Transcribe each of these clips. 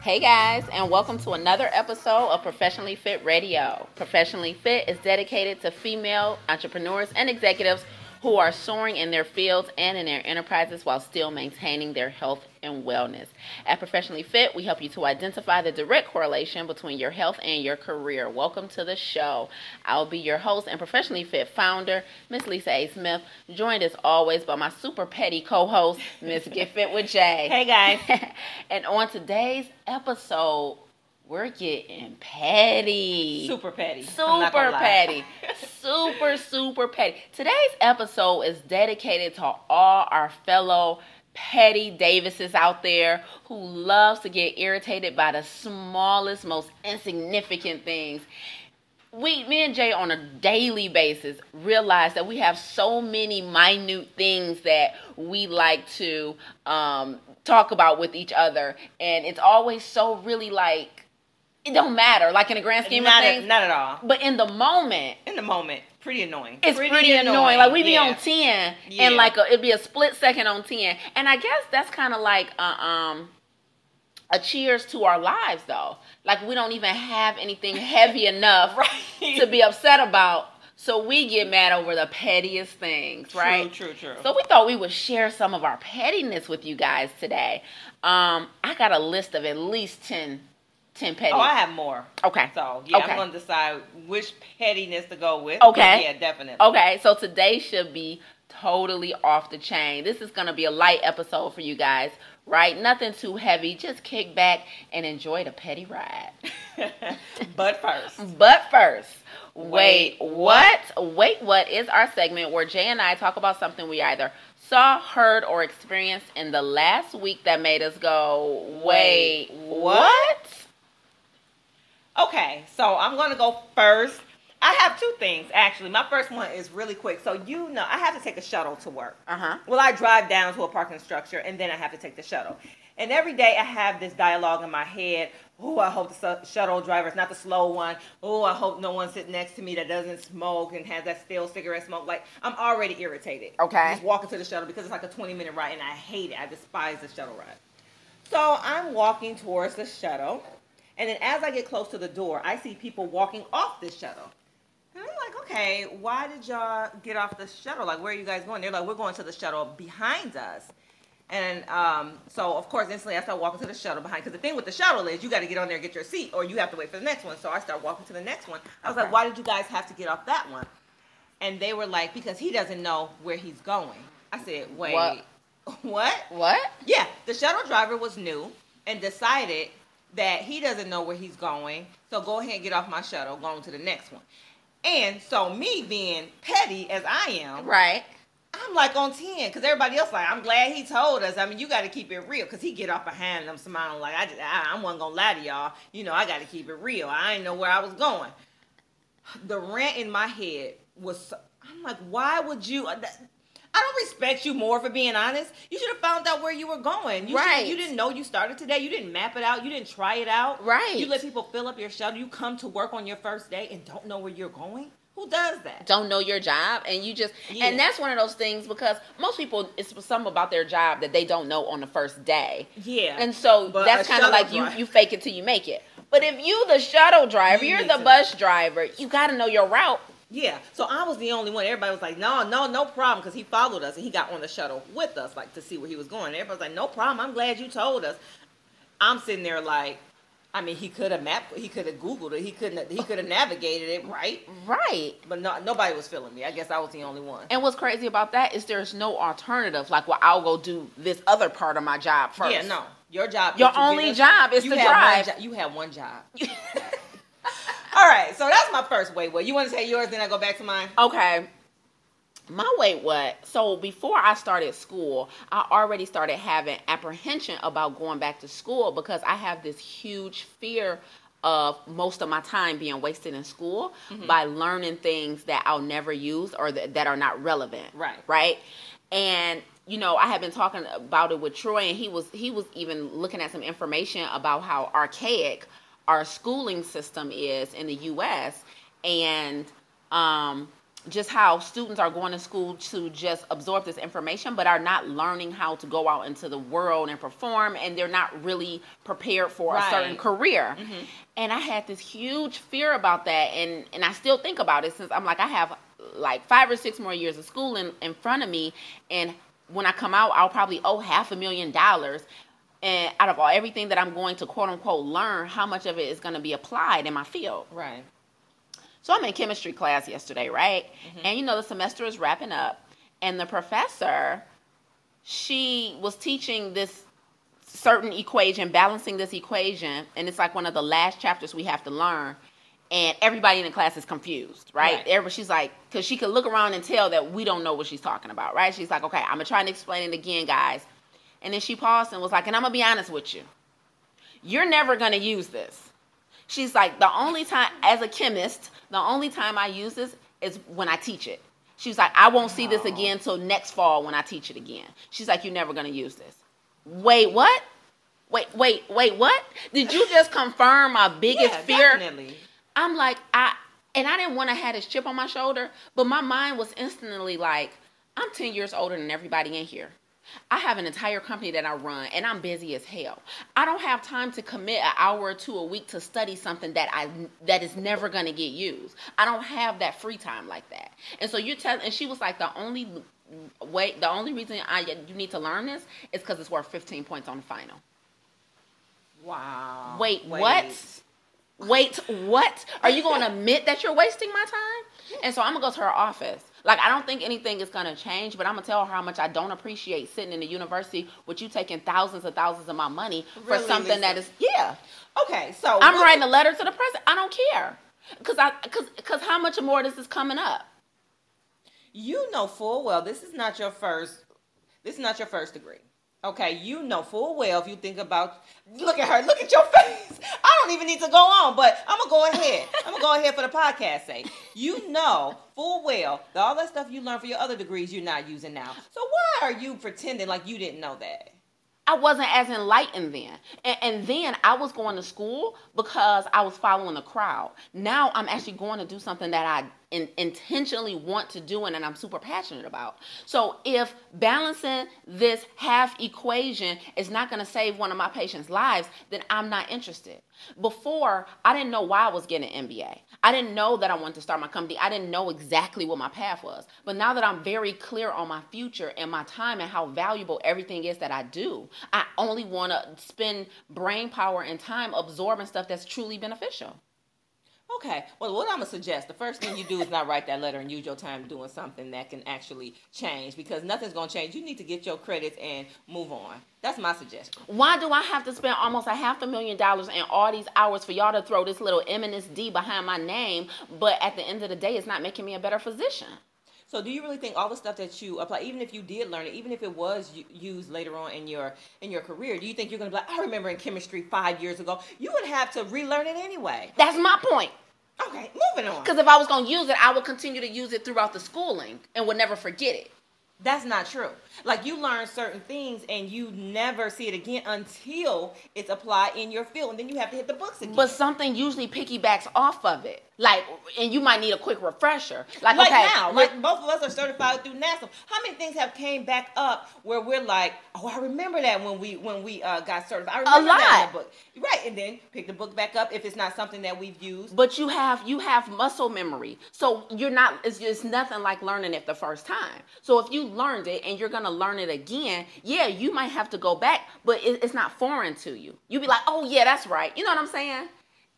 Hey guys, and welcome to another episode of Professionally Fit Radio. Professionally Fit is dedicated to female entrepreneurs and executives who are soaring in their fields and in their enterprises while still maintaining their health and wellness. At Professionally Fit, we help you to identify the direct correlation between your health and your career. Welcome to the show. I'll be your host and Professionally Fit founder, Miss Lisa A. Smith, joined as always by my super petty co-host, Miss Get Fit with Jaye. Hey guys. and on today's episode, we're getting petty. Super petty. Super petty. super, super petty. Today's episode is dedicated to all our fellow petty Davises out there who loves to get irritated by the smallest, most insignificant things. We, me and Jaye, on a daily basis, realize that we have so many minute things that we like to um, talk about with each other, and it's always so really like it don't matter, like in the grand scheme not of things. At, not at all. But in the moment, in the moment, pretty annoying. It's pretty, pretty annoying. annoying. Like we be yeah. on ten, yeah. and like a, it'd be a split second on ten, and I guess that's kind of like a, um a cheers to our lives though. Like we don't even have anything heavy enough right. to be upset about. So we get mad over the pettiest things, right? True, true, true. So we thought we would share some of our pettiness with you guys today. Um, I got a list of at least ten 10 petty. Oh, I have more. Okay. So, yeah, okay. I'm going to decide which pettiness to go with. Okay. Yeah, definitely. Okay, so today should be totally off the chain. This is going to be a light episode for you guys, right? Nothing too heavy. Just kick back and enjoy the petty ride. but first. But first. Wait, what? Wait, what is our segment where Jaye and I talk about something we either saw, heard, or experienced in the last week that made us go, wait, what? Okay, so I'm going to go first. I have two things actually. My first one is really quick. So you know, I have to take a shuttle to work. Uh huh. Well, I drive down to a parking structure and then I have to take the shuttle. And every day I have this dialogue in my head. Oh, I hope the shuttle driver is not the slow one. Oh, I hope no one sitting next to me that doesn't smoke and has that stale cigarette smoke. Like I'm already irritated. Okay. Just walking to the shuttle because it's like a 20 minute ride and I hate it. I despise the shuttle ride. So I'm walking towards the shuttle and then as I get close to the door, I see people walking off this shuttle. And I'm like, okay, why did y'all get off the shuttle? Like, where are you guys going? They're like, we're going to the shuttle behind us. And um, so, of course, instantly I start walking to the shuttle behind. Because the thing with the shuttle is you got to get on there and get your seat, or you have to wait for the next one. So I start walking to the next one. I was okay. like, why did you guys have to get off that one? And they were like, because he doesn't know where he's going. I said, wait, what? What? What? Yeah, the shuttle driver was new and decided that he doesn't know where he's going. So go ahead and get off my shuttle, going to the next one. And so me being petty as I am, right? I'm like on ten because everybody else like I'm glad he told us. I mean, you got to keep it real because he get off behind them smiling like I just I, I wasn't gonna lie to y'all. You know, I got to keep it real. I didn't know where I was going. The rant in my head was I'm like, why would you? Uh, I don't respect you more for being honest. You should have found out where you were going. You right. You didn't know you started today. You didn't map it out. You didn't try it out. Right. You let people fill up your shuttle. You come to work on your first day and don't know where you're going. Who does that? Don't know your job, and you just Yeah. and that's one of those things because most people it's something about their job that they don't know on the first day, Yeah. and so But that's kind of like you driver- you fake it till you make it. But if you the shuttle driver, you are the to- bus driver, you got to know your route. Yeah, so I was the only one. Everybody was like, "No, no, no problem," because he followed us and he got on the shuttle with us, like to see where he was going. Everybody was like, "No problem. I'm glad you told us." I'm sitting there like, I mean, he could have mapped, he could have Googled it, he couldn't, he could have navigated it, right? Right. But no, nobody was feeling me. I guess I was the only one. And what's crazy about that is there's no alternative. Like, well, I'll go do this other part of my job first. Yeah, no, your job. Your only job is you to drive. jo- you have one job. All right, so that's my first way. Well, you want to say yours, then I go back to mine. Okay. My wait, what? So before I started school, I already started having apprehension about going back to school because I have this huge fear of most of my time being wasted in school Mm-hmm. by learning things that I'll never use or that, that are not relevant. Right. Right. And you know, I had been talking about it with Troy, and he was he was even looking at some information about how archaic our schooling system is in the U.S. and um, just how students are going to school to just absorb this information, but are not learning how to go out into the world and perform, and they're not really prepared for a certain Right. career. And I had this huge fear about that, and and I still think about it since I'm like I have like five or six more years of school in, in front of me, and when I come out, I'll probably owe half a million dollars. And out of all everything that I'm going to quote unquote learn, how much of it is going to be applied in my field? Right. So I'm in chemistry class yesterday, right? Mm-hmm. And you know the semester is wrapping up, and the professor, she was teaching this certain equation, balancing this equation, and it's like one of the last chapters we have to learn. And everybody in the class is confused, right? Right. Everybody, she's like, because she could look around and tell that we don't know what she's talking about, right? She's like, okay, I'm gonna try and explain it again, guys. And then she paused and was like, and I'm gonna be honest with you, you're never gonna use this. She's like, the only time, as a chemist, the only time I use this is when I teach it. She's like, I won't see this again till next fall when I teach it again. She's like, you're never gonna use this. Wait, what? Wait, wait, wait, what? Did you just confirm my biggest Yeah, fear? Definitely. I'm like, I and I didn't want to have this chip on my shoulder, but my mind was instantly like, I'm 10 years older than everybody in here. I have an entire company that I run and I'm busy as hell. I don't have time to commit an hour or two a week to study something that I that is never going to get used. I don't have that free time like that. And so you're telling and she was like the only way the only reason I you need to learn this is cuz it's worth 15 points on the final. Wow. Wait, what? Wait, what? Are you going to admit that you're wasting my time? And so I'm going to go to her office. Like, I don't think anything is going to change, but I'm going to tell her how much I don't appreciate sitting in the university with you taking thousands and thousands of my money for something that Lisa? is, yeah. Okay, so I'm writing a letter to the president. I don't care. Because I, cause, cause how much more this is coming up? you know full well this is not your first this is not your first degree okay you know full well if you think about look at her look at your face i don't even need to go on but i'm gonna go ahead i'm gonna go ahead for the podcast sake you know full well that all that stuff you learned for your other degrees you're not using now so why are you pretending like you didn't know that I wasn't as enlightened then. And, and then I was going to school because I was following the crowd. Now I'm actually going to do something that I in, intentionally want to do and, and I'm super passionate about. So if balancing this half equation is not going to save one of my patients' lives, then I'm not interested. Before, I didn't know why I was getting an MBA. I didn't know that I wanted to start my company. I didn't know exactly what my path was. But now that I'm very clear on my future and my time and how valuable everything is that I do, I only want to spend brain power and time absorbing stuff that's truly beneficial. Okay. Well, what I'm gonna suggest, the first thing you do is not write that letter and use your time doing something that can actually change because nothing's gonna change. You need to get your credits and move on. That's my suggestion. Why do I have to spend almost a half a million dollars and all these hours for y'all to throw this little MNSD behind my name, but at the end of the day, it's not making me a better physician? So, do you really think all the stuff that you apply, even if you did learn it, even if it was used later on in your in your career, do you think you're gonna be like, I remember in chemistry five years ago, you would have to relearn it anyway? That's my point. Okay, moving on. Because if I was going to use it, I would continue to use it throughout the schooling and would never forget it. That's not true. Like you learn certain things and you never see it again until it's applied in your field, and then you have to hit the books again. But something usually piggybacks off of it. Like, and you might need a quick refresher. Like, like okay, now, like, both of us are certified through NASM. How many things have came back up where we're like, oh, I remember that when we when we uh, got certified. I remember that in the book. Right, and then pick the book back up if it's not something that we've used. but you have you have muscle memory, so you're not. It's just nothing like learning it the first time. So if you learned it and you're gonna learn it again, yeah, you might have to go back, but it, it's not foreign to you. You'd be like, oh yeah, that's right. You know what I'm saying?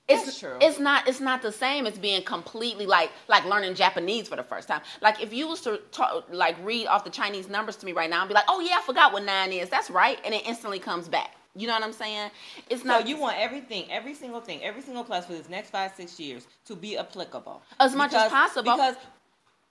It's, That's true. It's not. It's not the same as being completely like like learning Japanese for the first time. Like if you was to talk, like read off the Chinese numbers to me right now, and be like, oh yeah, I forgot what nine is. That's right, and it instantly comes back. You know what I'm saying? It's So not. you want everything, every single thing, every single class for this next five, six years to be applicable As much as possible. Because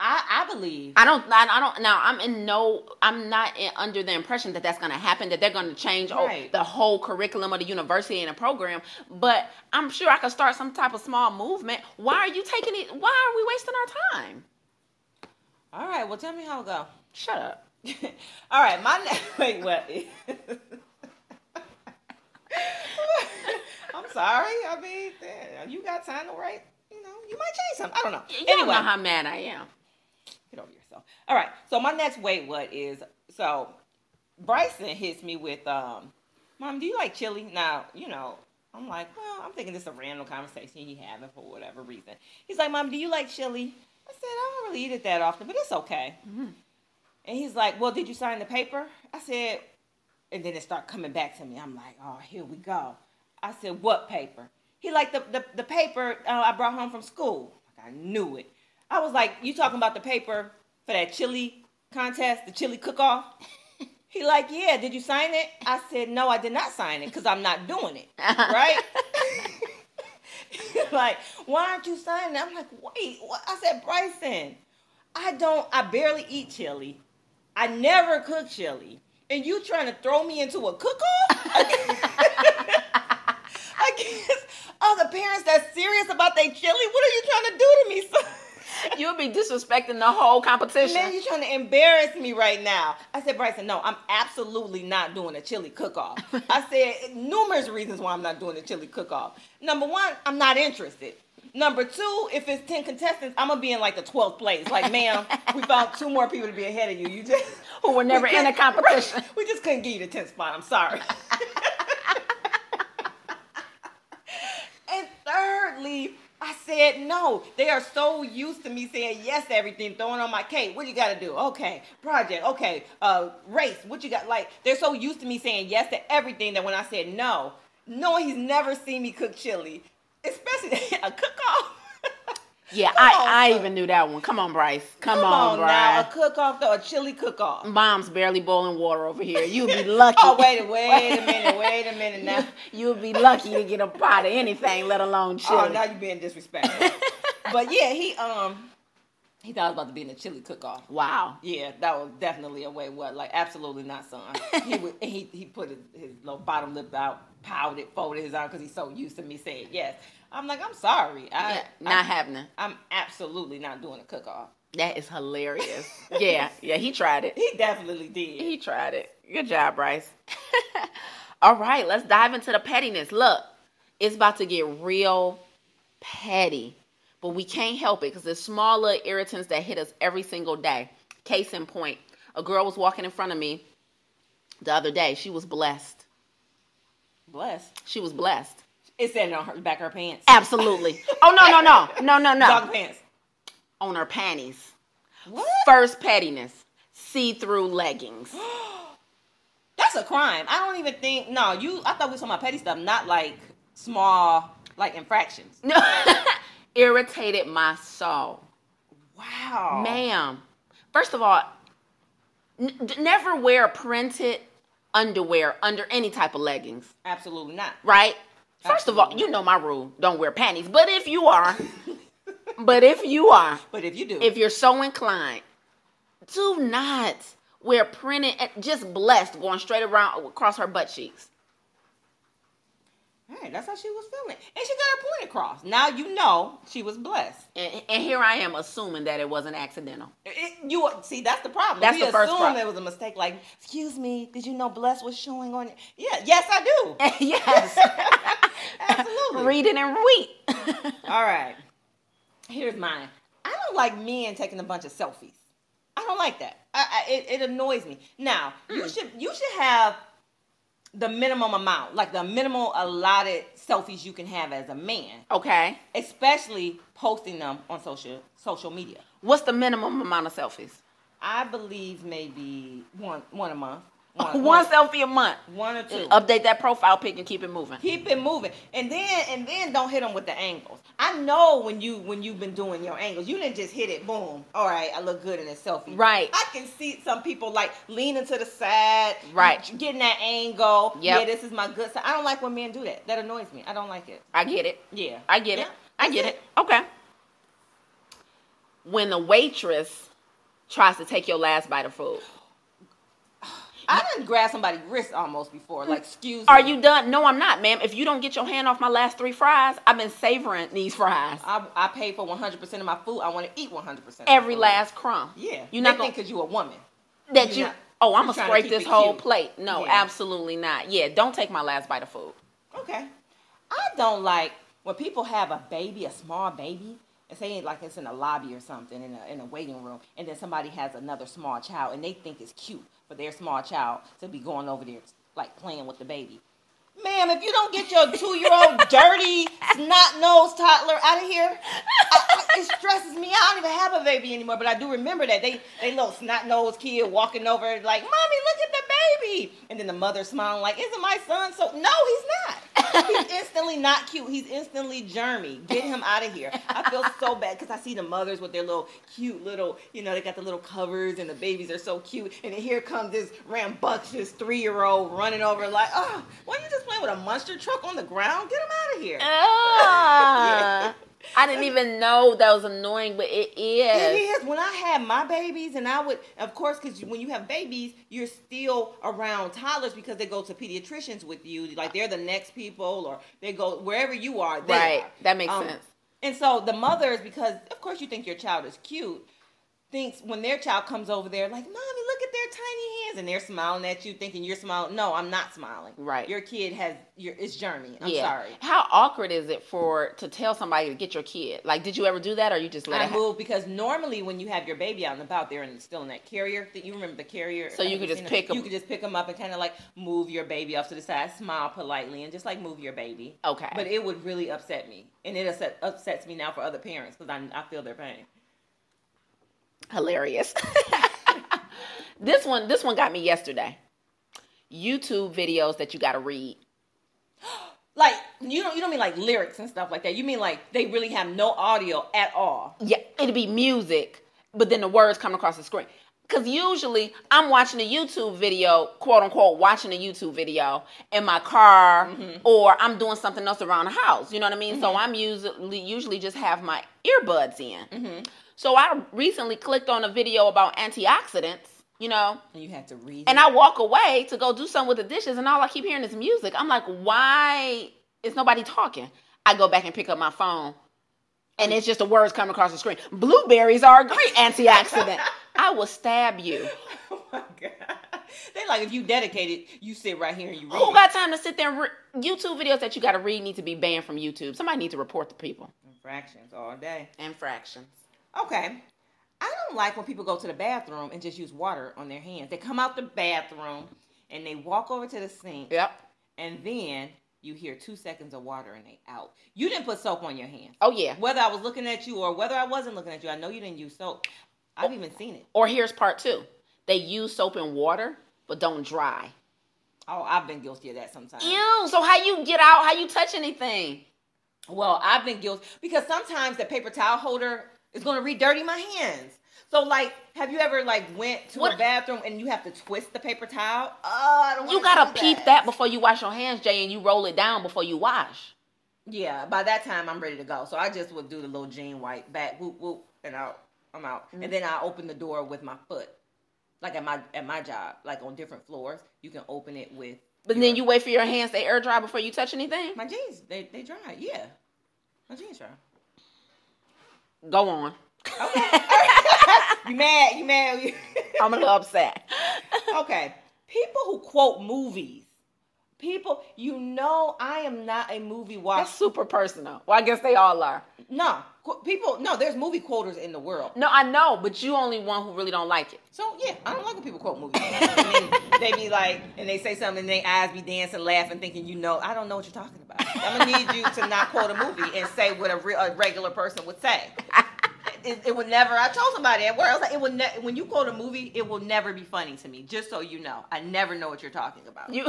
I, I believe I don't. I, I don't. Now I'm in no. I'm not in, under the impression that that's going to happen. That they're going to change oh, Right. the whole curriculum of the university and the program. But I'm sure I could start some type of small movement. Why are you taking it? Why are we wasting our time? All right, well, tell me how it go. Shut up. All right, my next. Wait, what? I'm sorry. I mean, you got time to write. You know, you might change something. I don't know. You anyway, don't know how mad I am. Get over yourself. All right. So my next wait what is so Bryson hits me with um, Mom, do you like chili? Now, you know, I'm like, well, I'm thinking this is a random conversation he having for whatever reason. He's like, Mom, do you like chili? I said, I don't really eat it that often, but it's okay. Mm-hmm. And he's like, Well, did you sign the paper? I said, and then it started coming back to me. I'm like, Oh, here we go. I said, What paper? He like the the, the paper uh, I brought home from school. Like, I knew it. I was like, You talking about the paper for that chili contest, the chili cook off? He like, yeah. Did you sign it? I said, no, I did not sign it because I'm not doing it. Right? like, why aren't you signing it? I'm like, wait. What? I said, Bryson, I don't. I barely eat chili. I never cook chili, and you trying to throw me into a cook-off? I guess oh, other parents that's serious about their chili. What are you trying to do to me, son? You'll be disrespecting the whole competition. Man, you're trying to embarrass me right now. I said, Bryson, no, I'm absolutely not doing a chili cook-off. I said numerous reasons why I'm not doing a chili cook-off. Number one, I'm not interested. Number two, if it's 10 contestants, I'm gonna be in like the 12th place. Like, ma'am, we found two more people to be ahead of you. You just Who were never we in a competition. right, we just couldn't give you the 10th spot. I'm sorry. and thirdly, I said no. They are so used to me saying yes to everything, throwing on my cake. What you got to do? Okay, project. Okay, uh, race. What you got? Like they're so used to me saying yes to everything that when I said no, knowing he's never seen me cook chili, especially a cook-off. Yeah, Come on, I, I even knew that one. Come on, Bryce. Come, Come on, on now, a cook-off though, a chili cook-off. Mom's barely boiling water over here. You'd be lucky. Oh wait, a- wait a minute, wait a minute now. You'd be lucky to get a pot of anything, let alone chili. Oh, now you're being disrespectful. but yeah, he um he thought I was about to be in the chili cook off. wow. Yeah, that was definitely a way what like absolutely not son. He would he he put his, his little bottom lip out, pouted, folded his arm because he's so used to me saying yes. I'm like, I'm sorry. I, Yeah, not I, happening. I'm absolutely not doing a cook off. That is hilarious. yeah, yeah, he tried it. He definitely did. He tried it. Good job, Bryce. All right, let's dive into the pettiness. Look, it's about to get real petty, but we can't help it because there's small little irritants that hit us every single day. Case in point, a girl was walking in front of me the other day. She was blessed. Blessed? She was blessed. It said it on her back of her pants. Absolutely. Oh no, no, no, no, no, no. Dog pants. On her panties. What? First pettiness. See-through leggings. That's a crime. I don't even think. No, you. I thought we were talking about petty stuff, not like small like infractions. No. Irritated my soul. Wow, Ma'am, first of all, n- never wear printed underwear under any type of leggings, Absolutely not. right? First of all, you know my rule don't wear panties. But if you are, but if you are, But if you do, if you're so inclined, do not wear printed, just blessed going straight around across her butt cheeks. Right, that's how she was feeling, and she got her point across. Now you know she was blessed. And, and here I am assuming that it wasn't accidental. It- you see, that's the problem. That's we the first assume problem. it was a mistake. Like, excuse me, did you know blessed was showing on? Yeah, yes, I do. yes. Absolutely. Read it and weep. All right. Here's mine. I don't like men taking a bunch of selfies. I don't like that. I, I, it, it annoys me. Now you Mm. should you should have the minimum amount, like the minimal allotted selfies you can have as a man, okay. especially posting them on social social media. What's the minimum amount of selfies? I believe maybe one one a month. One, selfie a month. one or two. Update that profile pic and keep it moving. Keep it moving, and then and then don't hit them with the angles. I know when you when you've been doing your angles, you didn't just hit it. Boom. All right, I look good in a selfie. Right. I can see some people like leaning to the side. Right. Getting that angle. Yep. Yeah, this is my good side. I don't like when men do that. That annoys me. I don't like it. I get it. Yeah. I get it. I get it. Okay. When the waitress tries to take your last bite of food, I didn't grab somebody's wrist almost before. Like, excuse me. are me. you done? No, I'm not, ma'am. If you don't get your hand off my last three fries, I've been savoring these fries. I, I pay for 100% of my food. I want to eat 100%. of Every last crumb. Yeah. You're not gonna because you're a woman. that you're you. not- oh, I'm gonna scrape this whole cute. plate. No, Yeah. absolutely not. Yeah, don't take my last bite of food. Okay. I don't like when people have a baby, a small baby, and say like it's in a lobby or something in a in a waiting room, and then somebody has another small child, and they think it's cute for their small child to be going over there like playing with the baby. Ma'am, if you don't get your two year old dirty, snot nosed toddler out of here, I, I, it stresses me. I don't even have a baby anymore, but I do remember that they they little snot nosed kid walking over like, "Mommy, look at the baby," and then the mother smiling like, "Isn't my son so?" No, he's not. He's instantly not cute. He's instantly germy. Get him out of here. I feel so bad because I see the mothers with their little cute little, you know, they got the little covers and the babies are so cute, and then here comes this rambunctious three year old running over like, "Oh, why don't you just playing with a monster truck on the ground? Get him out of here." Ah. I didn't even know that was annoying, but it It is. is. When I had my babies, and I would, of course, because when you have babies, you're still around toddlers because they go to pediatricians with you. Like they're the next people, or they go wherever you are. Right. are. That makes Um, sense. And so the mothers, because of course you think your child is cute, thinks when their child comes over there, like, "Mommy, look at their tiny hands," and they're smiling at you, thinking you're smiling. No, I'm not smiling. Right. Your kid has your it's germy. I'm yeah. sorry. How awkward is it for to tell somebody to get your kid? Like, did you ever do that, or you just let I it? move because normally when you have your baby out and about, they're in, still in that carrier. That you remember the carrier. So you could just pick it? 'em. You could just pick them up and kind of like move your baby off to the side, smile politely, and just like move your baby. Okay. But it would really upset me, and it upset, upsets me now for other parents because I, I feel their pain. Hilarious. this one, this one got me yesterday. YouTube videos that you got to read. Like you don't you don't mean like lyrics and stuff like that. You mean like they really have no audio at all. Yeah, it'd be music, but then the words come across the screen. Because usually I'm watching a YouTube video, quote unquote, watching a YouTube video in my car, mm-hmm. or I'm doing something else around the house. You know what I mean? So mm-hmm. I'm usually usually just have my earbuds in. Mm-hmm. So I recently clicked on a video about antioxidants. You know, And you have to read. and it. I walk away to go do something with the dishes, and all I keep hearing is music. I'm like, why is nobody talking? I go back and pick up my phone, and it's just the words coming across the screen. Blueberries are a great antioxidant. I will stab you. oh my god. They like if you dedicated, you sit right here and you read. Who got time to sit there and re- YouTube videos that you got to read need to be banned from YouTube? Somebody need to report the people. infractions all day? Infractions. Okay. I don't like when people go to the bathroom and just use water on their hands. They come out the bathroom and they walk over to the sink Yep. and then you hear two seconds of water and they out. You didn't put soap on your hands. Oh yeah. Whether I was looking at you or whether I wasn't looking at you, I know you didn't use soap. I've even seen it. Or here's part two. They use soap and water, but don't dry. Oh, I've been guilty of that sometimes. Ew. So how you get out? How you touch anything? Well, I've been guilty because sometimes the paper towel holder going to re-dirty my hands. So, like, have you ever like went to What- a bathroom and you have to twist the paper towel? Oh, I don't. You gotta do peep that before you wash your hands, Jaye, and you roll it down before you wash. Yeah, by that time I'm ready to go. So I just would do the little jean wipe back whoop whoop and out. I'm out. Mm-hmm. And then I open the door with my foot. Like at my at my job, like on different floors, you can open it with But your- then you wait for your hands to air dry before you touch anything. my jeans, they they dry. Yeah. My jeans dry. Go on. Okay. you mad, you mad. I'm a little upset. okay. People who quote movies. People, you know, I am not a movie watcher. That's super personal. Well, I guess they all are. No, people. No, there's movie quoters in the world. No, I know, but you only one who really don't like it. So yeah, I don't like when people quote movies. they be like, and they say something, and their eyes be dancing, laughing, thinking, you know, I don't know what you're talking about. I'm gonna need you to not quote a movie and say what a, re- a regular person would say. It, it would never. I told somebody at work, I was like, it would ne- when you quote a movie, it will never be funny to me. Just so you know, I never know what you're talking about. You,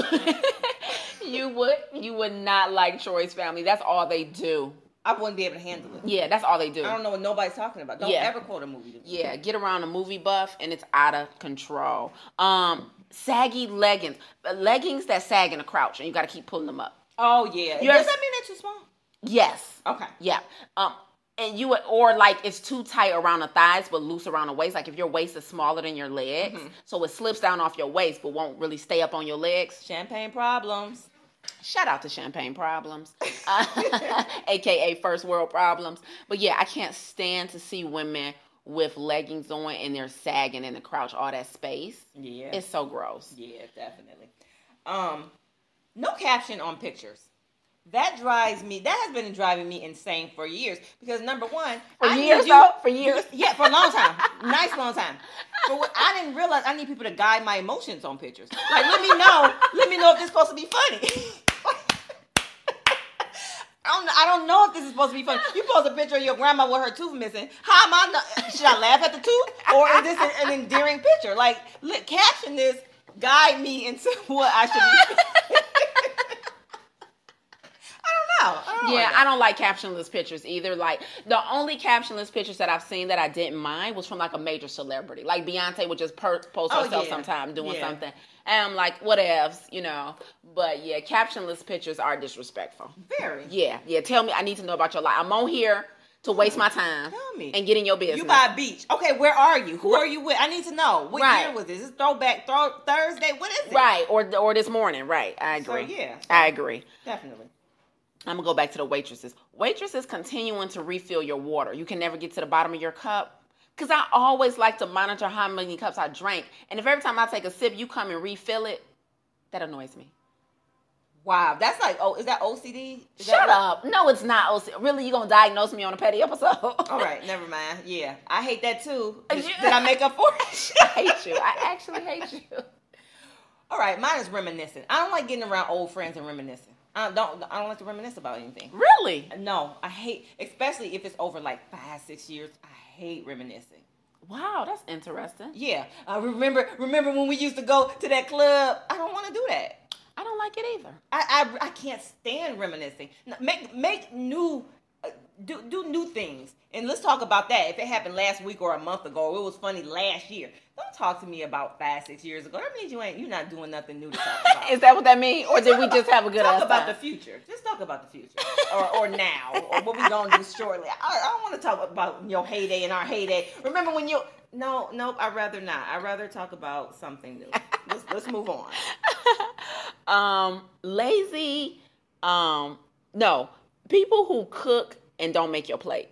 you would, you would not like Troy's family. That's all they do. I wouldn't be able to handle it. Yeah, that's all they do. I don't know what nobody's talking about. Don't Yeah. ever quote a movie. To me. Yeah, get around a movie buff and it's out of control. Um, saggy leggings, Uh, leggings that sag in a crouch, and you got to keep pulling them up. Oh yeah. You Does ever- that mean they're too small? Yes. Okay. Yeah. Um, and you would, or like it's too tight around the thighs but loose around the waist. Like if your waist is smaller than your legs, Mm-hmm. so it slips down off your waist but won't really stay up on your legs. Champagne problems. Shout out to Champagne Problems, uh, aka First World Problems. But yeah, I can't stand to see women with leggings on and they're sagging in the crouch, all that space. Yeah. It's so gross. Yeah, definitely. Um, no caption on pictures. That drives me. That has been driving me insane for years. Because number one, For I years, you- though? For years? Yeah, for a long time. nice long time. But what, I didn't realize I need people to guide my emotions on pictures. Like, let me know. let me know if this is supposed to be funny. I don't, know, I don't know if this is supposed to be funny. You post a picture of your grandma with her tooth missing. How am I? Not, should I laugh at the tooth, or is this an, an endearing picture? Like, look, caption this, guide me into what I should be. I don't know. I don't Yeah, I don't like captionless pictures either. Like the only captionless pictures that I've seen that I didn't mind was from like a major celebrity. Like Beyonce would just per- post Oh, herself yeah. sometime doing Yeah. something, and I'm like, what whatevs, you know. But yeah, captionless pictures are disrespectful. Very. Yeah, yeah. Tell me, I need to know about your life. I'm on here to waste my time Tell me. and get in your business. You by a beach. Okay, where are you? Who are you with? I need to know. What Right. year was this? Is throwback throw Thursday? What is it? right, or or this morning, right? I So, agree. yeah. I agree. Definitely. I'm gonna go back to the waitresses. Waitresses continuing to refill your water. You can never get to the bottom of your cup. Cause I always like to monitor how many cups I drank. And if every time I take a sip you come and refill it, that annoys me. Wow, that's like oh, is that OCD? Is Shut that up. No, it's not. OCD. Really, you gonna diagnose me on a petty episode? All right, never mind. Yeah, I hate that too. Did, did I make up for it? I hate you. I actually hate you. All right, mine is reminiscing. I don't like getting around old friends and reminiscing. I don't. I don't like to reminisce about anything. Really? No, I hate, especially if it's over like five, six years. I hate reminiscing. Wow, that's interesting. Yeah, I remember. Remember when we used to go to that club? I don't want to do that. I don't like it either. I, I, I can't stand reminiscing. Make make new do do new things. And let's talk about that. If it happened last week or a month ago, or it was funny last year. Don't talk to me about five six years ago. That means you ain't you're not doing nothing new to talk about. Is that what that means? Or did we just have a good talk about time? the future. Just talk about the future, or or now, or what we gonna do shortly. I, I don't want to talk about your heyday and our heyday. Remember when you? No, nope. I'd rather not. I'd rather talk about something new. Let's let's move on. um lazy um no people who cook and don't make your plate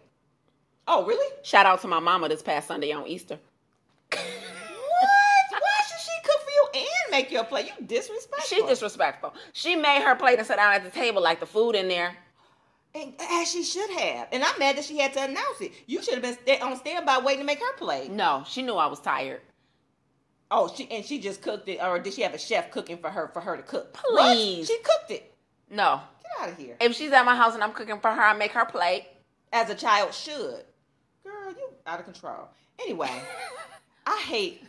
Oh, really? shout out to my mama this past sunday on easter What? Why should she cook for you and make your plate? You disrespectful. she disrespectful she made her plate and sat down at the table like the food in there And, as she should have. And I'm mad that she had to announce it. You should have been sta- on standby waiting to make her plate. no she knew i was tired Oh, she and she just cooked it, or did she have a chef cooking for her for her to cook? Please. What? She cooked it. no out of here. if she's at my house and i'm cooking for her i make her plate As a child should. Girl, you out of control. Anyway, I hate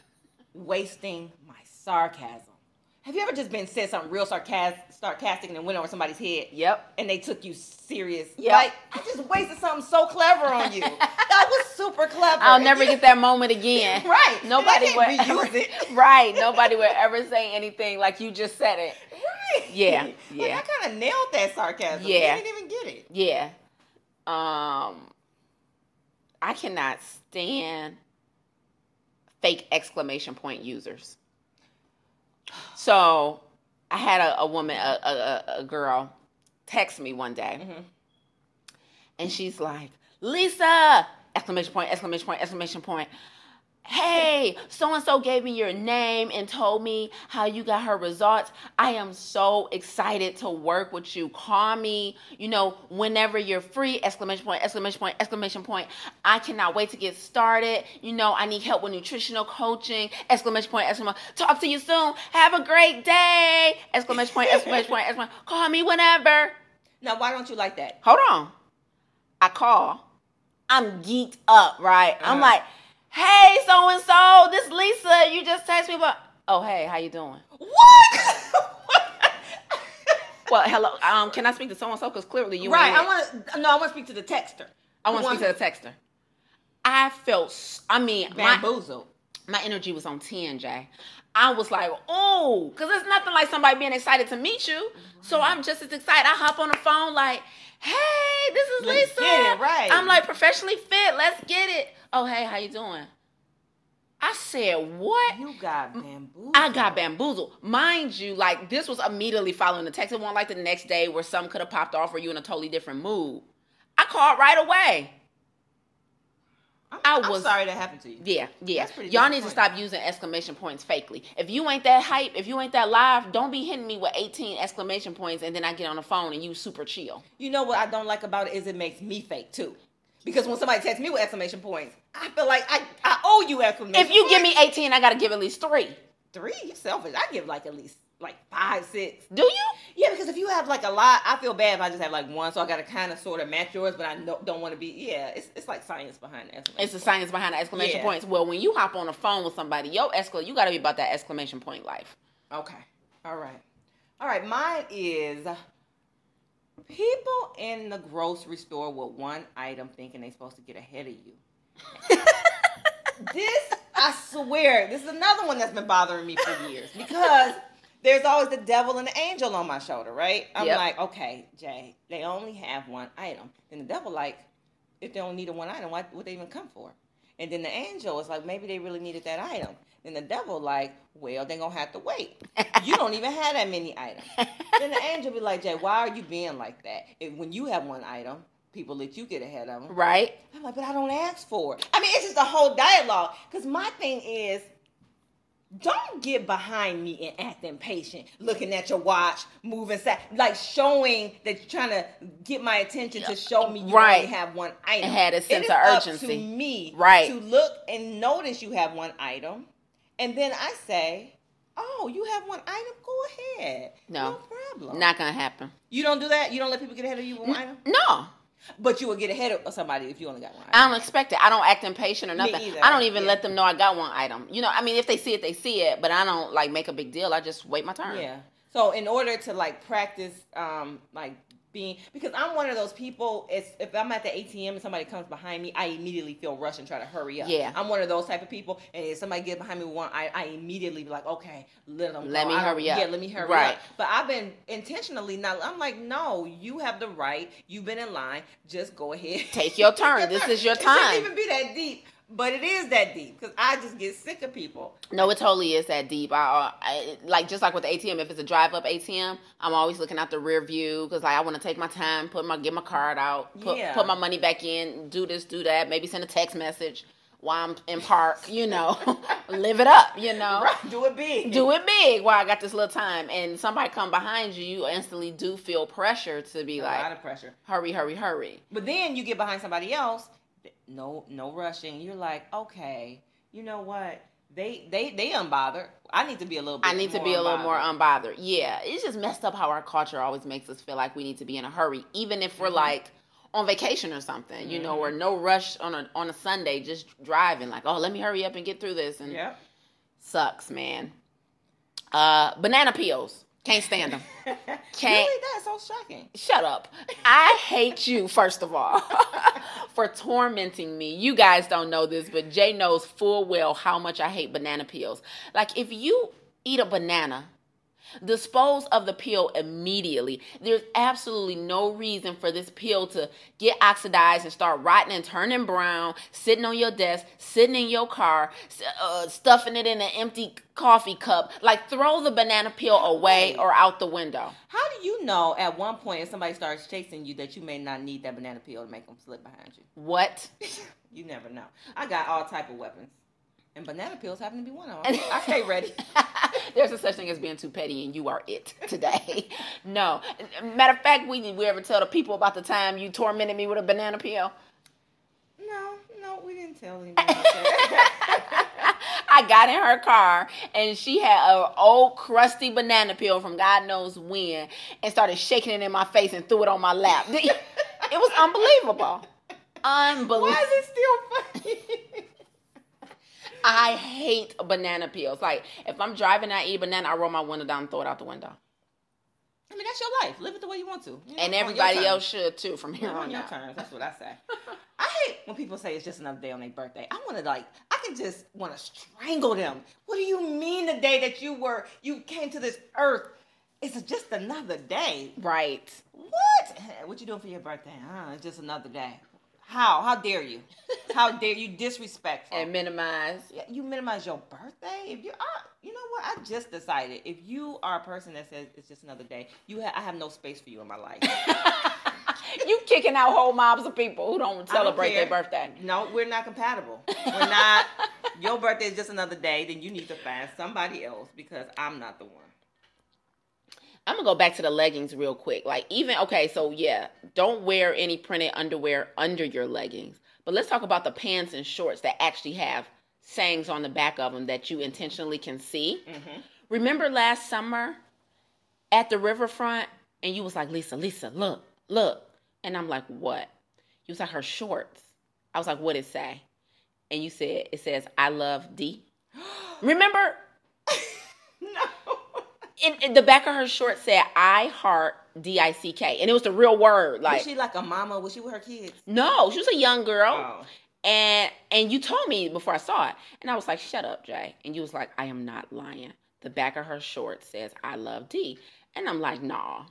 wasting my sarcasm. Have you ever just been said something real sarcastic, sarcastic and it went over somebody's head? yep and they took you serious. Yep. Like I just wasted something so clever on you. that was super clever. i'll never get that moment again Right. nobody would reuse it. right nobody would ever say anything like you just said it Right. Yeah, Like, yeah. I kind of nailed that sarcasm. Yeah. You didn't even get it. Yeah. Um I cannot stand fake exclamation point users. So I had a, a woman, a, a, a- girl, text me one day, Mhm. and she's like, "Lisa!" Exclamation point! Exclamation point! Exclamation point! Hey, so and so gave me your name and told me how you got her results. I am so excited to work with you. Call me, you know, whenever you're free. Exclamation point, exclamation point, exclamation point. I cannot wait to get started. You know, I need help with nutritional coaching. Exclamation point, exclamation point. Talk to you soon. Have a great day. Exclamation point, exclamation point, exclamation point. Call me whenever. Now, why don't you like that? Hold on. I call. I'm geeked up, right? I'm Uh-huh. like, hey, so and so, this Lisa, you just text me about. Oh, hey, how you doing? What? Well, hello. Um, can I speak to so and so? Because clearly you right. I want to. No, I want to speak to the texter. I want to speak to the texter. I felt. I mean, my bamboozled. my energy was on ten, Jaye. I was like, oh, because it's nothing like somebody being excited to meet you. So I'm just as excited. I hop on the phone like, hey, this is Let's Lisa. get it, right. I'm like professionally fit. Let's get it. Oh, hey, how you doing? I said, what? You got bamboozled. I got bamboozled. Mind you, like this was immediately following the text. It wasn't like the next day where some could have popped off or you in a totally different mood. I called right away. I'm, I I'm was- sorry that happened to you. Yeah, yeah. That's Y'all need to stop using exclamation points fakely. If you ain't that hype, if you ain't that live, don't be hitting me with 18 exclamation points and then I get on the phone and you super chill. You know what I don't like about it is it makes me fake too. Because when somebody texts me with exclamation points, I feel like I, I owe you exclamation If you give me 18, I gotta give at least three. three, you selfish. I give like at least like five, six. Do you? Yeah, because if you have like a lot, I feel bad if I just have like one, so I gotta kind of sort of match yours, but I no, don't want to be. Yeah, it's it's like science behind the. It's the science behind the exclamation Yeah. points. Well, when you hop on the phone with somebody, yo, excla- you gotta be about that exclamation point life. Okay. All right. All right. Mine is people in the grocery store with one item thinking they're supposed to get ahead of you. this, I swear, this is another one that's been bothering me for years because there's always the devil and the angel on my shoulder, right? I'm Yep. like, okay, Jaye, they only have one item. And the devil, like, if they don't need a one item, why would they even come for? And then the angel is like, maybe they really needed that item. Then the devil, like, well, they're gonna have to wait. You don't even have that many items. then the angel be like, Jaye, why are you being like that? If when you have one item, people let you get ahead of them. Right? I'm like, but I don't ask for it. I mean, it's just a whole dialogue. Because my thing is, don't get behind me and act impatient, looking at your watch, moving like showing that you're trying to get my attention to show me you Right. only have one item. It had a sense is of up urgency. to me, Right. to look and notice you have one item, and then I say, "Oh, you have one item. Go ahead. No. problem. Not gonna happen. you don't do that. You don't let people get ahead of you with one item, No. But you will get ahead of somebody if you only got one item. I don't expect it. I don't act impatient or nothing. I don't even Yeah. let them know I got one item. You know, I mean, if they see it, they see it, but I don't like make a big deal. I just wait my turn. Yeah. So in order to like practice, um, like being because I'm one of those people. It's if I'm at the ATM and somebody comes behind me, I immediately feel rushed and try to hurry up. Yeah. I'm one of those type of people. And if somebody gets behind me with one, I, I immediately be like, okay, let them. Let go. me I hurry up. Yeah, let me hurry Right. up. But I've been intentionally not. I'm like, no, you have the right. You've been in line. Just go ahead. Take your turn. This is your It time. shouldn't even be that deep. But it is that deep because I just get sick of people. No, it totally is that deep. I, uh, I like just like with the ATM. If it's a drive up ATM, I'm always looking out the rear view because like I want to take my time, put my get my card out, put Yeah. put my money back in, do this, do that. Maybe send a text message while I'm in park. You know, live it up. You know, Right. Do it big. do it big while I got this little time. And somebody come behind you, you instantly do feel pressure to be like A lot of pressure. hurry, hurry, hurry. But then you get behind somebody else, no no rushing. You're like, okay, you know what? They they they unbothered. I need to be a little bit I need to more be a little more unbothered. Yeah, it's just messed up how our culture always makes us feel like we need to be in a hurry, even if we're like on vacation or something, you know, or no rush on a on a Sunday, just driving. Like, oh, let me hurry up and get through this, and Yep. sucks, man. Uh, banana peels, can't stand them. Can't- Really? That's so shocking. Shut up. I hate you, first of all, for tormenting me. You guys don't know this, but Jay knows full well how much I hate banana peels. Like, if you eat a banana, dispose of the peel immediately. There's absolutely no reason for this peel to get oxidized and start rotting and turning brown, sitting on your desk, sitting in your car, uh, stuffing it in an empty coffee cup. Like, throw the banana peel away or out the window. How do you know at one point if somebody starts chasing you that you may not need that banana peel to make them slip behind you? What? You never know. I got all type of weapons, and banana peels happen to be one of them. I stay ready. There's a such thing as being too petty, and you are it today. no, matter of fact, we we ever tell the people about the time you tormented me with a banana peel? No, no, we didn't tell anybody. I got in her car and she had an old crusty banana peel from God knows when, and started shaking it in my face and threw it on my lap. It was unbelievable. Unbelievable. Why is it still funny? I hate banana peels. Like if I'm driving, I eat a banana, I roll my window down and throw it out the window. I mean, that's your life. Live it the way you want to. you know, And everybody else should too from here on on your out. terms. That's what I say. I hate when people say it's just another day on their birthday. I want to like, I can just want to strangle them. What do you mean the day that you were, you came to this earth? It's just another day. Right. What? What you doing for your birthday? Huh? It's just another day. How? How dare you? How dare you disrespectful? And minimize. Yeah, you minimize your birthday. If you are, you know what? I just decided if you are a person that says it's just another day, you ha- I have no space for you in my life. you kicking out whole mobs of people who don't celebrate care. their birthday. No, we're not compatible. We're not. your birthday is just another day. Then you need to find somebody else because I'm not the one. I'm gonna go back to the leggings real quick. Like even okay, so yeah, don't wear any printed underwear under your leggings. But let's talk about the pants and shorts that actually have sayings on the back of them that you intentionally can see. Mm-hmm. Remember last summer at the riverfront, and you was like, Lisa, Lisa, look, look, and I'm like, what? You was like her shorts. I was like, what it say? And you said it says, I love D. Remember? in, in the back of her short said I heart D I C K, and it was the real word. Like was she like a mama? Was she with her kids? no, she was a young girl, Oh. and and you told me before I saw it, and I was like, "Shut up, Jaye," and you was like, "I am not lying." The back of her short says I love D, and I'm like, "Nah."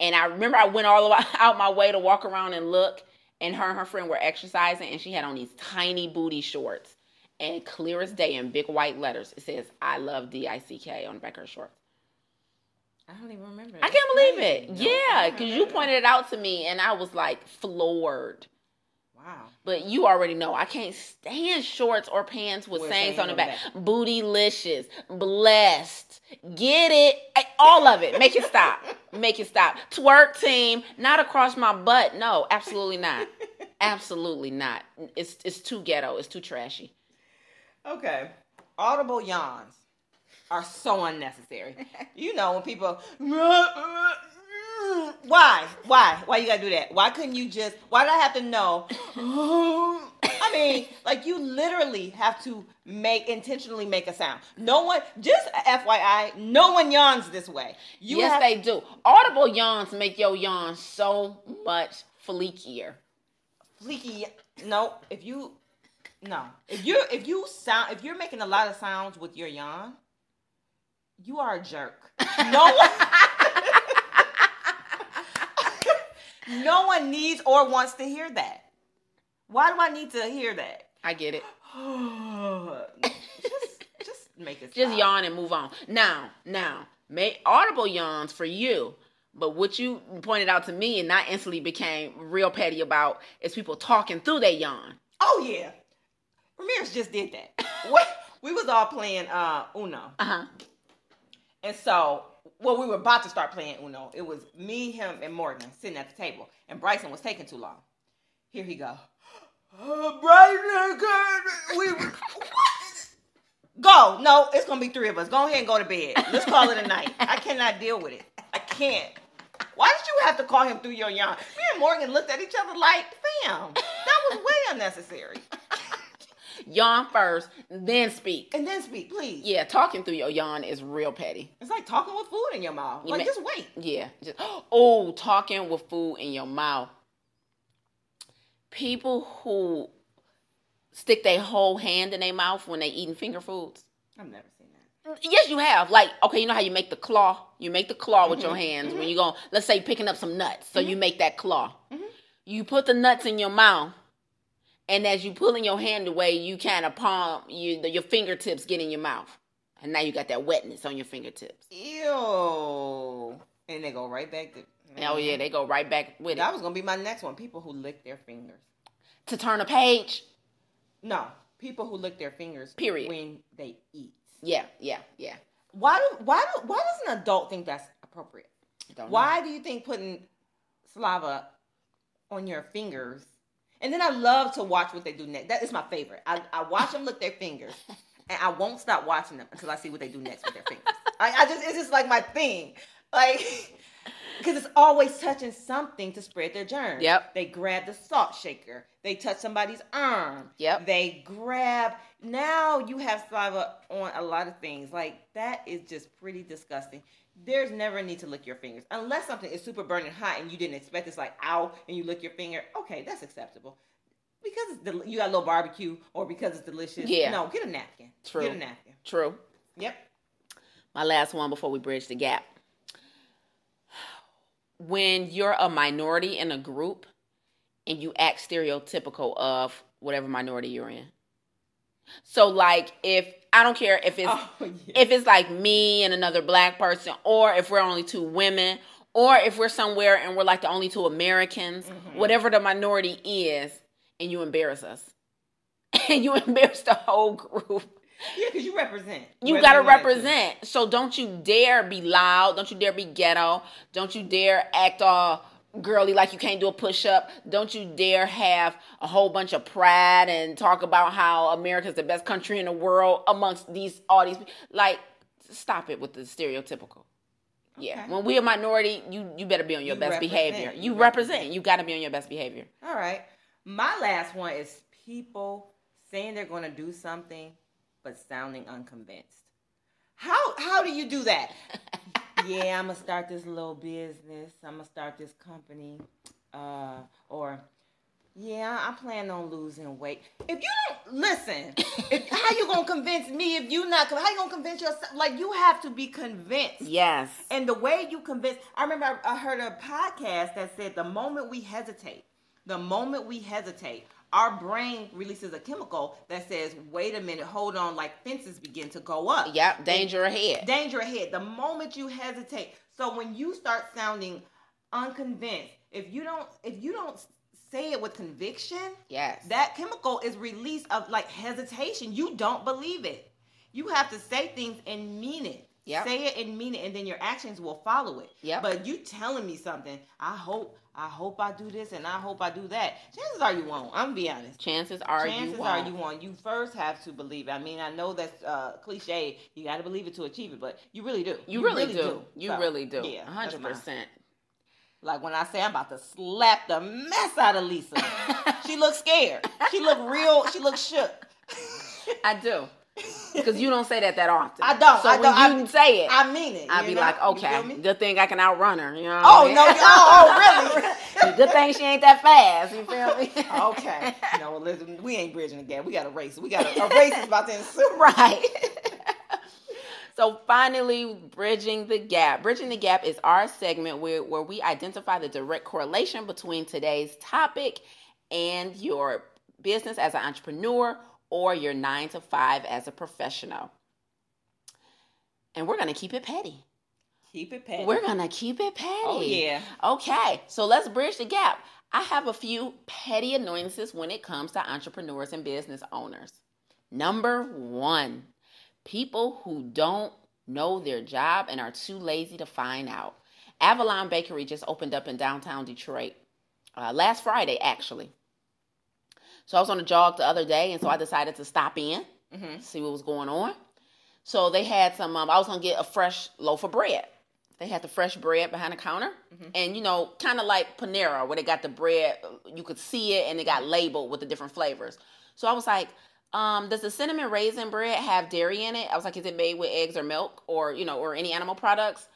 And I remember I went all the way out my way to walk around and look, and her and her friend were exercising, and she had on these tiny booty shorts, and clear as day in big white letters, it says I love D I C K on the back of her shorts. I don't even remember. I can't believe it. Yeah, because you pointed it out to me, and I was like floored. Wow. But you already know I can't stand shorts or pants with With sayings on the on the back. Bootylicious, blessed, get it, eh, all of it. Make it stop. Make it stop. Twerk team, not across my butt. No, absolutely not. Absolutely not. It's it's too ghetto. It's too trashy. Okay. Audible yawns are so unnecessary. you know when people why? Why? Why you gotta do that? Why couldn't you just why did I have to know? I mean, like you literally have to make intentionally make a sound. No one just FYI, no one yawns this way. You yes, they do. Audible yawns make your yawn so much fleekier. fleeky no, if you no. If you if you sound if you're making a lot of sounds with your yawn, you are a jerk. No one No one needs or wants to hear that. Why do I need to hear that? I get it. just just make it Just yawn and move on. Now, now, make audible yawns for you. But what you pointed out to me and not instantly became real petty about is people talking through their yawn. Oh yeah. Ramirez just did that. what we was all playing uh Uno. Uh huh. And so, well, we were about to start playing Uno. It was me, him, and Morgan sitting at the table, and Bryson was taking too long. Here he go. Oh, Bryson, we what? go. No, it's gonna be three of us. Go ahead and go to bed. Let's call it a night. I cannot deal with it. I can't. Why did you have to call him through your yarn? Me and Morgan looked at each other like, fam, that was way unnecessary. Yawn first, then speak. And then speak, please. Yeah, talking through your yawn is real petty. It's like talking with food in your mouth. You Like, just wait. Yeah. Just, oh, talking with food in your mouth. People who stick their whole hand in their mouth when they eating finger foods. I've never seen that. Yes, you have. Like, okay, you know how you make the claw? You make the claw with Mm-hmm. your hands when you go, let's say, picking up some nuts. So you make that claw. Mhm. You put the nuts in your mouth, and as you pulling your hand away, you kind of palm you your fingertips get in your mouth, and now you got that wetness on your fingertips. Ew. And they go right back to. Oh yeah, they go right back with That it. was gonna be my next one. People who lick their fingers. To turn a page. No, people who lick their fingers. Period. When they eat. Yeah, yeah, yeah. Why do why do why does an adult think that's appropriate? Don't know. Why do you think putting saliva on your fingers? And then I love to watch what they do next. That is my favorite. I, I watch them lick their fingers, and I won't stop watching them until I see what they do next with their fingers. I, I just it's just like my thing, like because it's always touching something to spread their germs. Yep. They grab the salt shaker. They touch somebody's arm. Yep. They grab. Now you have saliva on a lot of things. Like that is just pretty disgusting. There's never a need to lick your fingers unless something is super burning hot and you didn't expect. It's like ow, and you lick your finger. Okay, that's acceptable because it's del- you got a little barbecue or because it's delicious. Yeah. No, get a napkin. True. Get a napkin. True. Yep. My last one before we bridge the gap. When you're a minority in a group and you act stereotypical of whatever minority you're in. So like if I don't care if it's Oh, yeah. if it's like me and another black person or if we're only two women or if we're somewhere and we're like the only two Americans, Mhm. whatever the minority is, and you embarrass us, and you embarrass the whole group. Yeah, because you represent. You gotta to. represent. So don't you dare be loud. Don't you dare be ghetto. Don't you dare act all girly like you can't do a push up. Don't you dare have a whole bunch of pride and talk about how America's the best country in the world amongst these all these like stop it with the stereotypical. Yeah. When we're a minority, you you better be on your You best represent. behavior. You represent. You gotta be on your best behavior. All right. My last one is people saying they're going to do something but sounding unconvinced. How how do you do that? yeah, I'm gonna start this little business. I'm gonna start this company. Uh, or yeah, I plan on losing weight. If you don't listen, if, how you gonna convince me if you not? How you gonna convince yourself? Like you have to be convinced. Yes. And the way you convince, I remember I I heard a podcast that said the moment we hesitate, the moment we hesitate, our brain releases a chemical that says, wait a minute, hold on, like fences begin to go up. Yep. Danger ahead. Danger ahead. The moment you hesitate. So when you start sounding unconvinced, if you don't, if you don't say it with conviction, Yes. that chemical is released of like hesitation. You don't believe it. You have to say things and mean it. Yep. Say it and mean it, and then your actions will follow it. Yep. But you telling me something, I hope, I hope I do this and I hope I do that. Chances are you won't. I'm gonna be honest. Chances are Chances you are won't. Chances are you won't. You first have to believe. it. I mean, I know that's uh, cliche. You got to believe it to achieve it, but you really do. You, really, do. You So, really do. Yeah, hundred percent. Like when I say I'm about to slap the mess out of Lisa. she looks scared. She look real. She looks shook. I do. Because you don't say that that often. I don't. So I when don't. you I- say it, I, mean it. I'd be know? like, okay, good thing I can outrun her. You know. Oh I no! mean? you- Oh, oh really? good thing she ain't that fast. You feel me? okay. No, listen, we ain't bridging the gap. We got a race. We got a, a race is about to ensue. right. so finally, bridging the gap. Bridging the gap is our segment where, where we identify the direct correlation between today's topic and your business as an entrepreneur or your nine to five as a professional. And we're gonna keep it petty. Keep it petty. We're gonna keep it petty. Oh yeah. Okay, so let's bridge the gap. I have a few petty annoyances when it comes to entrepreneurs and business owners. Number one, people who don't know their job and are too lazy to find out. Avalon Bakery just opened up in downtown Detroit uh, last Friday, actually. So I was on a jog the other day, and so I decided to stop in, hmm see what was going on. So they had some. Um, I was gonna get a fresh loaf of bread. They had the fresh bread behind the counter, Mhm. and you know, kind of like Panera, where they got the bread, you could see it, and it got labeled with the different flavors. So I was like, um, "Does the cinnamon raisin bread have dairy in it?" I was like, "Is it made with eggs or milk, or you know, or any animal products?"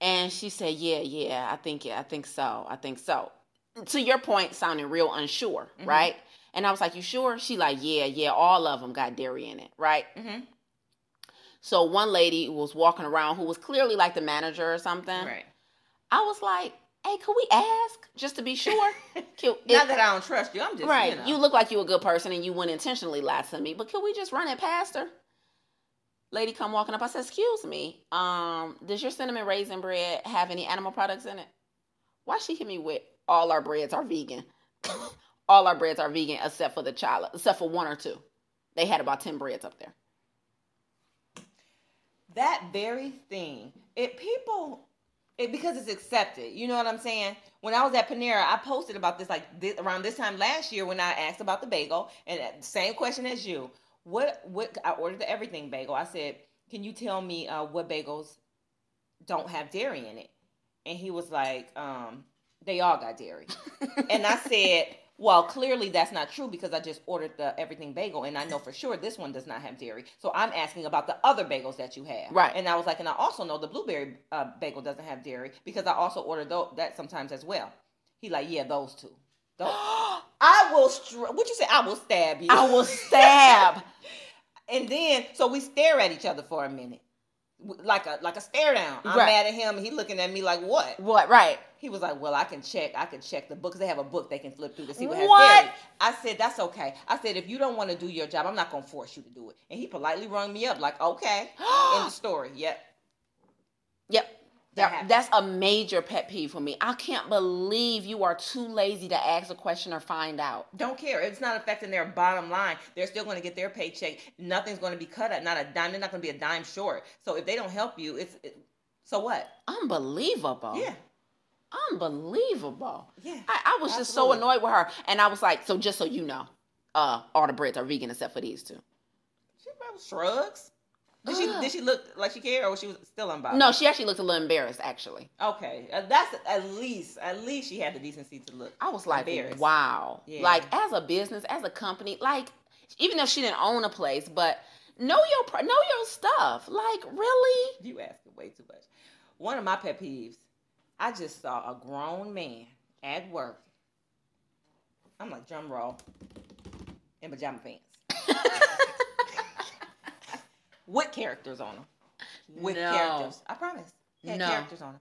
And she said, "Yeah, yeah, I think yeah, I think so. I think so." To your point, sounding real unsure, Mhm. right? And I was like, "You sure?" She like, "Yeah, yeah, all of them got dairy in it, right?" hmm So one lady was walking around who was clearly like the manager or something. Right. I was like, "Hey, could we ask just to be sure?" Not if- that I don't trust you. I'm just right. You, know. You look like you a good person and you wouldn't intentionally lie to me, but could we just run it past her? Lady come walking up. I said, "Excuse me. Um, does your cinnamon raisin bread have any animal products in it?" Why she hit me with all our breads are vegan? all our breads are vegan except for the challah, except for one or two. They had about ten breads up there. that very thing. It people. It, because it's accepted, you know what I'm saying. When I was at Panera, I posted about this like this, around this time last year when I asked about the bagel, and uh, same question as you. What what I ordered the everything bagel. I said, "Can you tell me uh, what bagels don't have dairy in it?" And he was like, um, "They all got dairy." and I said, "Well, clearly that's not true because I just ordered the everything bagel, and I know for sure this one does not have dairy. So I'm asking about the other bagels that you have, Right. And I was like, and I also know the blueberry uh, bagel doesn't have dairy because I also order tho- that sometimes as well. He like, yeah, those two. Those- I will. Str- what you say? I will stab you. I will stab. and then so we stare at each other for a minute. Like a like a stare down. I'm Right. mad at him. He looking at me like what? what? Right. He was like, "Well, I can check. I can check the books. they have a book they can flip through to see what has What? dairy." I said, "That's okay." I said, "If you don't want to do your job, I'm not gonna force you to do it." And he politely rung me up, like, "Okay." End the story. Yep. Yep. That, that's a major pet peeve for me. I can't believe you are too lazy to ask a question or find out. Don't care. It's not affecting their bottom line. They're still going to get their paycheck. Nothing's going to be cut at. Not a dime. They're not going to be a dime short. So if they don't help you, it's it, so what? Unbelievable. Yeah, Unbelievable. yeah. I, I was just so annoyed with her. And I was like, so just so you know, uh, all the breads are vegan except for these two. She probably shrugs. Did she did she look like she cared or was she was still unbothered? No, she actually looked a little embarrassed, actually. Okay, uh, that's at least at least she had the decency to look. I was like, wow. Yeah. Like, as a business, as a company, like, even though she didn't own a place, but know your know your stuff. Like, really? You asking way too much. One of my pet peeves, I just saw a grown man at work. I'm like drum roll in pajama pants with characters on them. With No. characters, I promise. He had No. characters on them.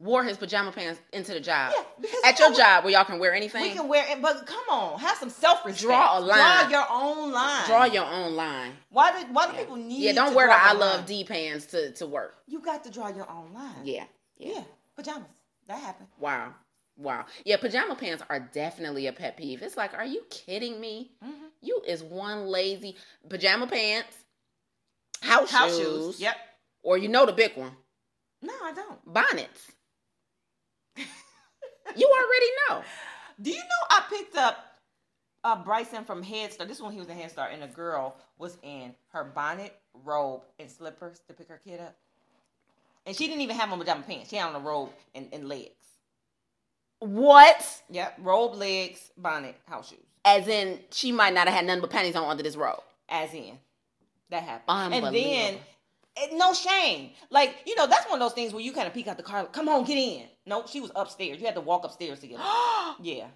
Wore his pajama pants into the job. Yeah, At your know job where y'all can wear anything, we can wear it, but come on, have some self respect. Draw a line. Draw your own line. draw your own line. Why do Why do people need? Yeah, don't wear the I a love line? D pants to, to work. You got to draw your own line. Yeah. yeah, pajamas. That happened. Wow. Wow. Yeah, pajama pants are definitely a pet peeve. It's like, are you kidding me? Mhm. You is one lazy pajama pants, house, House shoes, shoes. Yep. or you know the big one, No, I don't. bonnets. you already know. Do you know I picked up uh, Bryson from Head Start? This one he was in Head Start, and a girl was in her bonnet, robe, and slippers to pick her kid up. And she didn't even have on pajama pants. She had on a robe and, and legs. What? Yep, robe, legs, bonnet, house shoes. As in, she might not have had nothing but panties on under this robe. As in, that happened. And then, it, no shame. Like you know, that's one of those things where you kind of peek out the car. Like, Come on, get in. No, she was upstairs. You had to walk upstairs to get her. Yeah.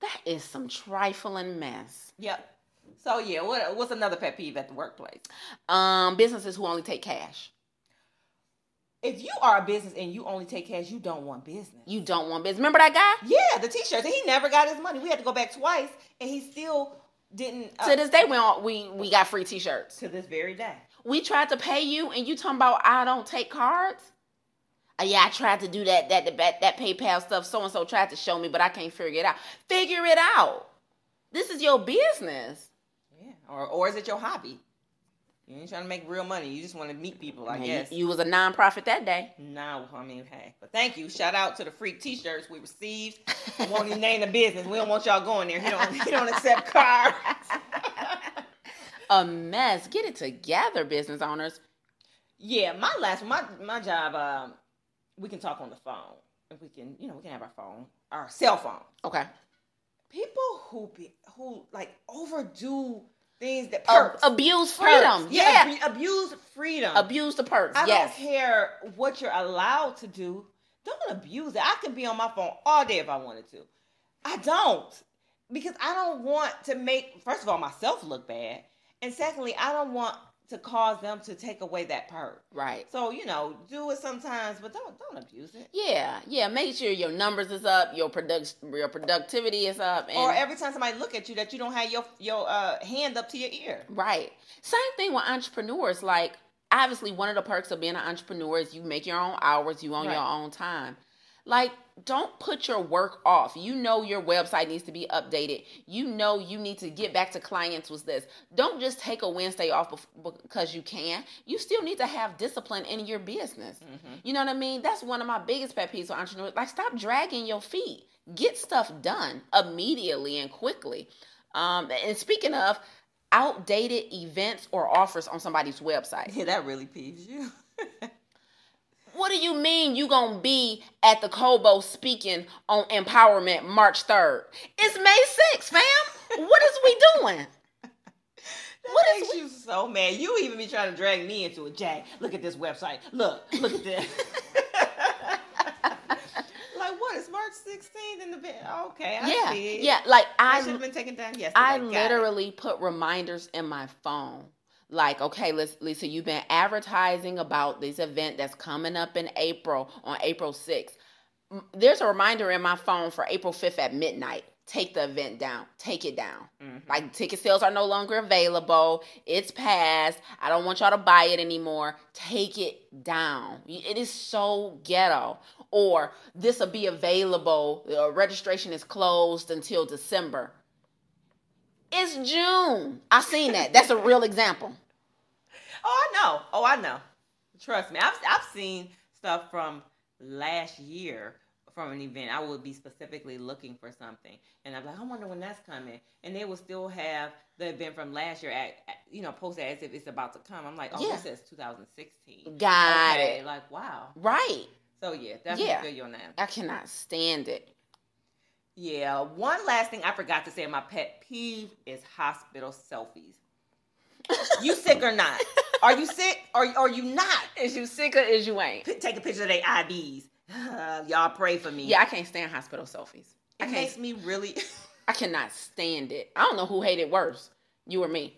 that is some trifling mess. Yep. So yeah, what what's another pet peeve at the workplace? Um, businesses who only take cash. If you are a business and you only take cash, you don't want business. You don't want business. Remember that guy? Yeah, the t-shirts. And he never got his money. We had to go back twice, and he still didn't. uh, To this day, we all, we we got free T-shirts. to this very day. We tried to pay you, and you talking about I don't take cards. Uh, yeah, I tried to do that that that, that PayPal stuff. So and so tried to show me, but I can't figure it out. Figure it out. This is your business. Yeah. Or or is it your hobby? You ain't trying to make real money. You just want to meet people. I Man, guess. you, you was a nonprofit that day. No, I mean, hey, but thank you. Shout out to the freak T-shirts we received. I won't even name the business. We don't want y'all going there. He don't. He don't accept cards. A mess. Get it together, business owners. yeah, my last my my job. Um, we can talk on the phone. If we can, you know, we can have our phone, our cell phone. Okay. People who be who like overdo things that Ab- perks. abuse Perks. freedom. Yeah, Yeah. abu- abuse freedom. Abuse the perks. I yes. don't care what you're allowed to do. Don't abuse it. I can be on my phone all day if I wanted to. I don't. Because I don't want to make, first of all, myself look bad. And secondly, I don't want to cause them to take away that perk. Right. So, you know, do it sometimes, but don't don't abuse it. Yeah, yeah. Make sure your numbers is up, your product, your productivity is up, and or every time somebody look at you that you don't have your your uh, hand up to your ear. right. Same thing with entrepreneurs. Like obviously, one of the perks of being an entrepreneur is you make your own hours, you own your own time. Like, don't put your work off. You know your website needs to be updated. You know you need to get back to clients with this. Don't just take a Wednesday off because you can. You still need to have discipline in your business. You know what I mean? That's one of my biggest pet peeves for entrepreneurs. Like, stop dragging your feet. Get stuff done immediately and quickly. Um, and speaking of outdated events or offers on somebody's website, Yeah, that really peeves you. what do you mean you gonna be at the Cobo speaking on empowerment March 3rd? It's May 6th, fam. What is we doing? That What is makes you so mad. You even be trying to drag me into it. Jack, look at this website. Look, look at this. like what? It's March 16th in the bed. Okay, I yeah, see. it. yeah. Like I should have been taken down yesterday. I Got it. literally put reminders in my phone. Like, okay, Lisa, you've been advertising about this event that's coming up in April on April 6th. There's a reminder in my phone for April 5th at midnight. take the event down. Take it down. Mhm. Like ticket sales are no longer available. It's past. I don't want y'all to buy it anymore. Take it down. It is so ghetto. Or this will be available. Uh, registration is closed until December. It's June. I seen that. That's a real example. Oh, I know. Oh, I know. Trust me. I've I've seen stuff from last year from an event. I would be specifically looking for something, and I'm like, I wonder when that's coming, and they will still have the event from last year at, at- you know posted as if it's about to come. I'm like, oh, Yeah. this says 2016. Got okay, it. like wow. Right. So yeah, definitely Yeah. feel your name. I cannot stand it. Yeah. One last thing I forgot to say. My pet peeve is hospital selfies. you sick or not? Are you sick or are you not? Is you sick or is you ain't? P- take a picture of their IDs. Y'all pray for me. Yeah, I can't stand hospital selfies. It makes me really. I cannot stand it. I don't know who hated worse, you or me.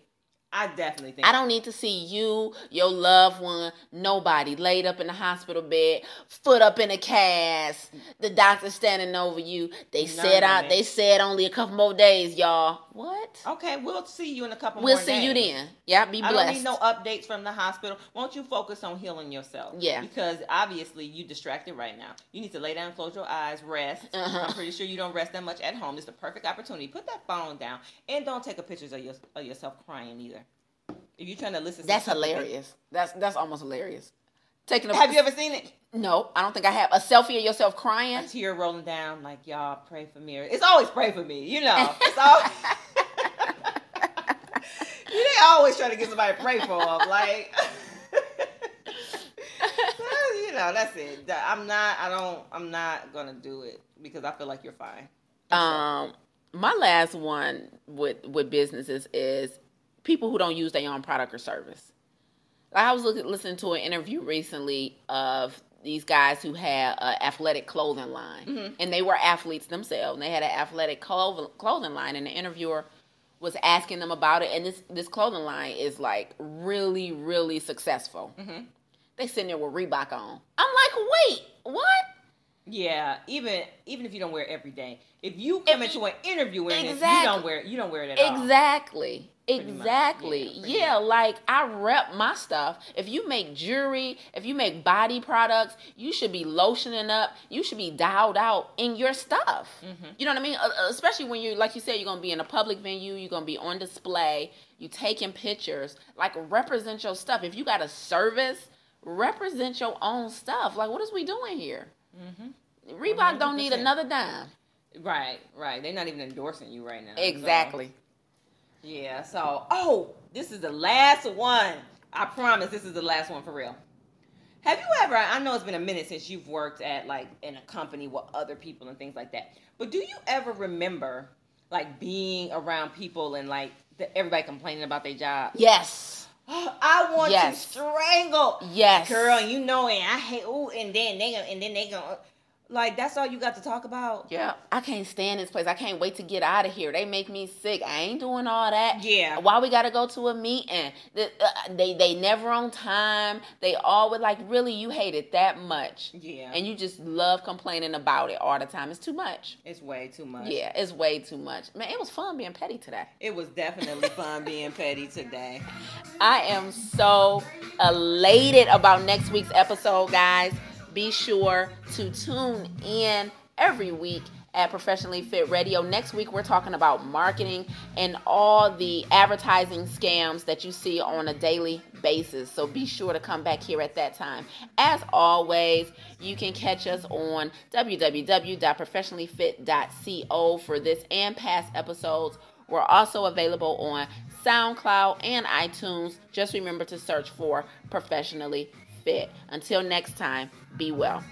I definitely think. I don't need to see you, your loved one, nobody laid up in the hospital bed, foot up in a cast, the doctor standing over you. They None said out. They said only a couple more days, y'all. What? Okay, we'll see you in a couple more days. we'll see you then. Yeah, be I blessed. don't need no updates from the hospital. Won't you focus on healing yourself? Yeah. Because obviously you distracted right now. You need to lay down, close your eyes, rest. Uh-huh. I'm pretty sure you don't rest that much at home. It's the perfect opportunity. Put that phone down and don't take a pictures of, your, of yourself crying either. If you're trying to listen, to That's hilarious. That's that's almost hilarious. Taking a Have you ever seen it? No, I don't think I have. A selfie of yourself crying, A tear rolling down, like y'all pray for me. It's always pray for me, you know. It's all. you they always try to get somebody to pray for them, like. you know, that's it. I'm not. I don't. I'm not gonna do it because I feel like you're fine. Um, my last one with with businesses is people who don't use their own product or service. Like I was looking, listening to an interview recently of these guys who had an athletic clothing line, Mhm. and they were athletes themselves. And they had an athletic clothing clothing line, and the interviewer was asking them about it. And this this clothing line is like really really successful. hmm They sitting there with Reebok on. I'm like, wait, what? Yeah, even even if you don't wear it every day, if you come If- into an interview wearing it, you don't wear it. You don't wear it at all. Exactly. Exactly. Yeah, Yeah, like I rep my stuff. If you make jewelry, if you make body products, you should be lotioning up. You should be dialed out in your stuff. Mhm. You know what I mean? Uh, uh, Especially when you're, like you said, you're gonna be in a public venue. You're gonna be on display. You taking pictures. Like represent your stuff. If you got a service, represent your own stuff. Like what is we doing here? Mhm. Reebok don't need another dime. Right, right. They're not even endorsing you right now. so- Exactly. Yeah, so oh, this is the last one. I promise this is the last one for real. Have you ever I know it's been a minute since you've worked at like in a company with other people and things like that. But do you ever remember like being around people and like the, everybody complaining about their job? Yes. I want Yes. to strangle Yes. girl, you know it. I hate ooh, and then they gonna and then they gonna like that's all you got to talk about. Yeah, I can't stand this place. I can't wait to get out of here. They make me sick. I ain't doing all that. Yeah. Why we gotta go to a meeting? The- uh, They they never on time. They always like really you hate it that much, Yeah. and you just love complaining about it all the time. It's too much. it's way too much. Yeah, it's way too much. Man, it was fun being petty today. It was definitely fun being petty today. I am so elated about next week's episode, guys. Be sure to tune in every week at Professionally Fit Radio. Next week, we're talking about marketing and all the advertising scams that you see on a daily basis. So be sure to come back here at that time. As always, you can catch us on www.professionallyfit.co for this and past episodes. We're also available on SoundCloud and iTunes. Just remember to search for Professionally Fit. Until next time, be well.